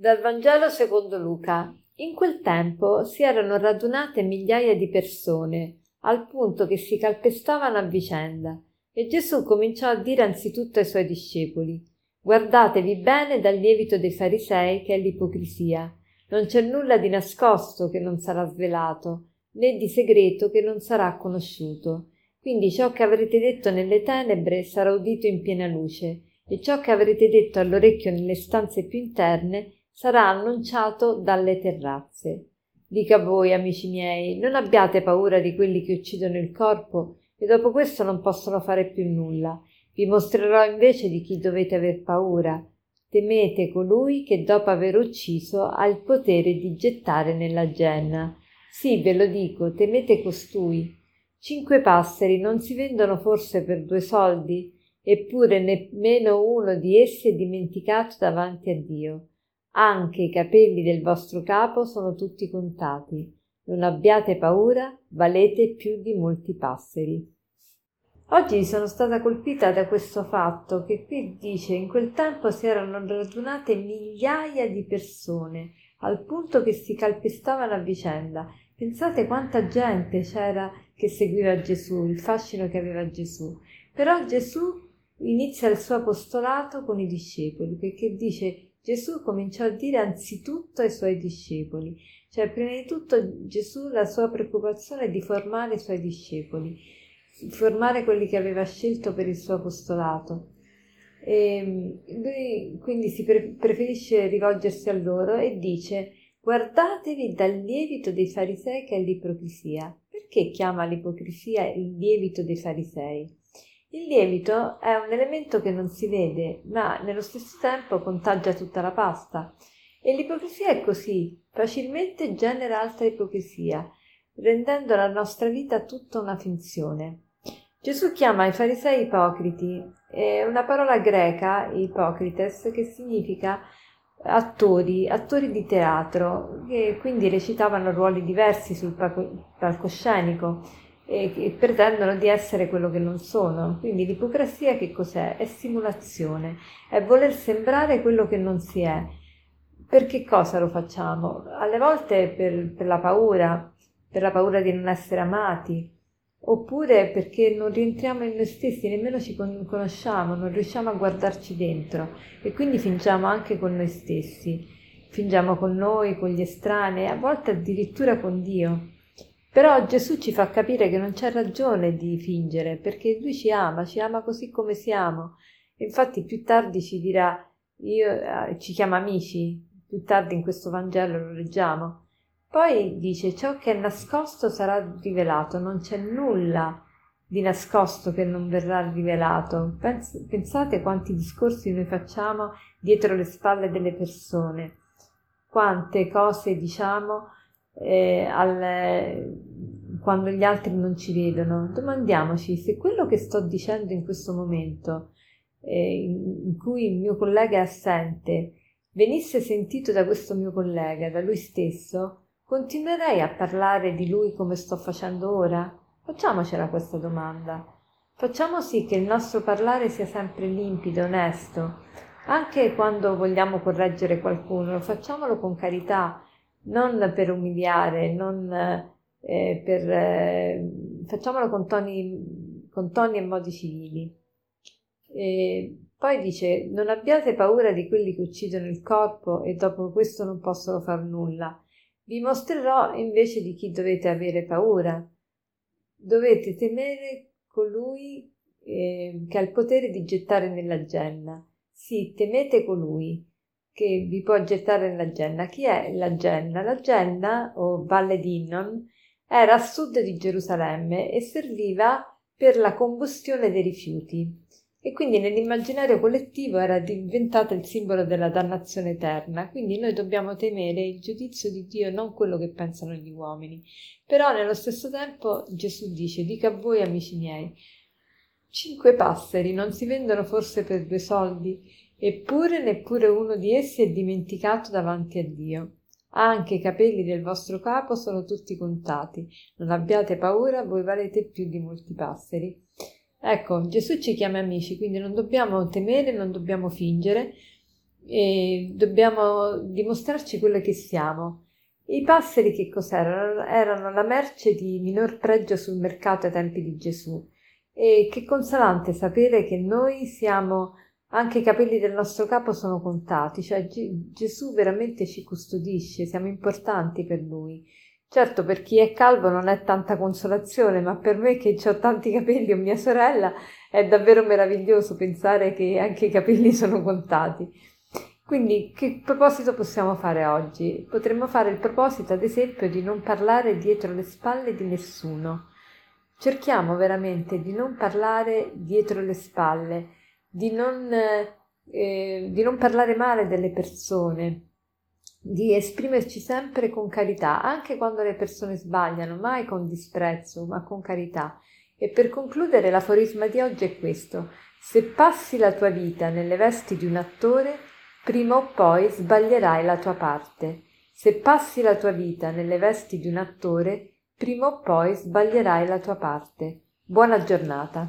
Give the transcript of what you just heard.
Dal Vangelo secondo Luca. In quel tempo si erano radunate migliaia di persone, al punto che si calpestavano a vicenda, e Gesù cominciò a dire anzitutto ai suoi discepoli Guardatevi bene dal lievito dei farisei che è l'ipocrisia. Non c'è nulla di nascosto che non sarà svelato, né di segreto che non sarà conosciuto. Quindi ciò che avrete detto nelle tenebre sarà udito in piena luce, e ciò che avrete detto all'orecchio nelle stanze più interne sarà annunciato dalle terrazze. Dica voi, amici miei, non abbiate paura di quelli che uccidono il corpo e dopo questo non possono fare più nulla. Vi mostrerò invece di chi dovete aver paura. Temete colui che dopo aver ucciso ha il potere di gettare nella genna. Sì, ve lo dico, temete costui. Cinque passeri non si vendono forse per due soldi? Eppure nemmeno uno di essi è dimenticato davanti a Dio. Anche i capelli del vostro capo sono tutti contati. Non abbiate paura, valete più di molti passeri. Oggi sono stata colpita da questo fatto che qui dice in quel tempo si erano radunate migliaia di persone al punto che si calpestavano a vicenda. Pensate quanta gente c'era che seguiva Gesù, il fascino che aveva Gesù. Però Gesù inizia il suo apostolato con i discepoli perché dice Gesù cominciò a dire anzitutto ai suoi discepoli, cioè prima di tutto Gesù la sua preoccupazione è di formare i suoi discepoli, formare quelli che aveva scelto per il suo apostolato. E lui quindi si pre- preferisce rivolgersi a loro e dice guardatevi dal lievito dei farisei che è l'ipocrisia. Perché chiama l'ipocrisia il lievito dei farisei? Il lievito è un elemento che non si vede, ma nello stesso tempo contagia tutta la pasta. E l'ipocrisia è così, facilmente genera altra ipocrisia, rendendo la nostra vita tutta una finzione. Gesù chiama i farisei ipocriti, è una parola greca, ipocrites, che significa attori, attori di teatro, che quindi recitavano ruoli diversi sul palcoscenico e, pretendono di essere quello che non sono. Quindi l'ipocrisia che cos'è? È simulazione, è voler sembrare quello che non si è. Per che cosa lo facciamo? Alle volte per, per la paura, per la paura di non essere amati, oppure perché non rientriamo in noi stessi, nemmeno ci conosciamo, non riusciamo a guardarci dentro e quindi fingiamo anche con noi stessi, fingiamo con noi, con gli estranei, a volte addirittura con Dio. Però Gesù ci fa capire che non c'è ragione di fingere, perché Lui ci ama, ci ama così come siamo. Infatti più tardi ci dirà, io, eh, ci chiama amici, più tardi in questo Vangelo lo leggiamo. Poi dice, ciò che è nascosto sarà rivelato, non c'è nulla di nascosto che non verrà rivelato. Pens- pensate quanti discorsi noi facciamo dietro le spalle delle persone, quante cose diciamo eh, al, quando gli altri non ci vedono, domandiamoci se quello che sto dicendo in questo momento, eh, in, cui il mio collega è assente, venisse sentito da questo mio collega, da lui stesso, continuerei a parlare di lui come sto facendo ora? Facciamocela questa domanda. Facciamo sì che il nostro parlare sia sempre limpido, onesto. Anche quando vogliamo correggere qualcuno, facciamolo con carità, non per umiliare, non eh, per... Eh, facciamolo con toni, con toni e modi civili. E poi dice, non abbiate paura di quelli che uccidono il corpo e dopo questo non possono far nulla. Vi mostrerò invece di chi dovete avere paura. Dovete temere colui eh, che ha il potere di gettare nella genna. Sì, temete colui che vi può gettare nella Genna. Chi è la Genna? La Genna, o Valle d'Innon, era a sud di Gerusalemme e serviva per la combustione dei rifiuti e quindi nell'immaginario collettivo era diventata il simbolo della dannazione eterna. Quindi noi dobbiamo temere il giudizio di Dio, non quello che pensano gli uomini. Però nello stesso tempo Gesù dice: Dica a voi, amici miei, cinque passeri non si vendono forse per due soldi? Eppure neppure uno di essi è dimenticato davanti a Dio. Anche i capelli del vostro capo sono tutti contati. Non abbiate paura, voi valete più di molti passeri. Ecco, Gesù ci chiama amici, quindi non dobbiamo temere, non dobbiamo fingere dobbiamo dimostrarci quello che siamo. I passeri che cos'erano? Erano la merce di minor pregio sul mercato ai tempi di Gesù. E che consolante sapere che noi siamo, anche i capelli del nostro capo sono contati, cioè G- Gesù veramente ci custodisce, siamo importanti per lui. Certo, per chi è calvo non è tanta consolazione, ma per me che ho tanti capelli o mia sorella è davvero meraviglioso pensare che anche i capelli sono contati. Quindi che proposito possiamo fare oggi? Potremmo fare il proposito, ad esempio, di non parlare dietro le spalle di nessuno. Cerchiamo veramente di non parlare dietro le spalle, di non, eh, di non parlare male delle persone, di esprimerci sempre con carità, anche quando le persone sbagliano, mai con disprezzo, ma con carità. E per concludere l'aforisma di oggi è questo. Se passi la tua vita nelle vesti di un attore, prima o poi sbaglierai la tua parte. Se passi la tua vita nelle vesti di un attore, prima o poi sbaglierai la tua parte. Buona giornata.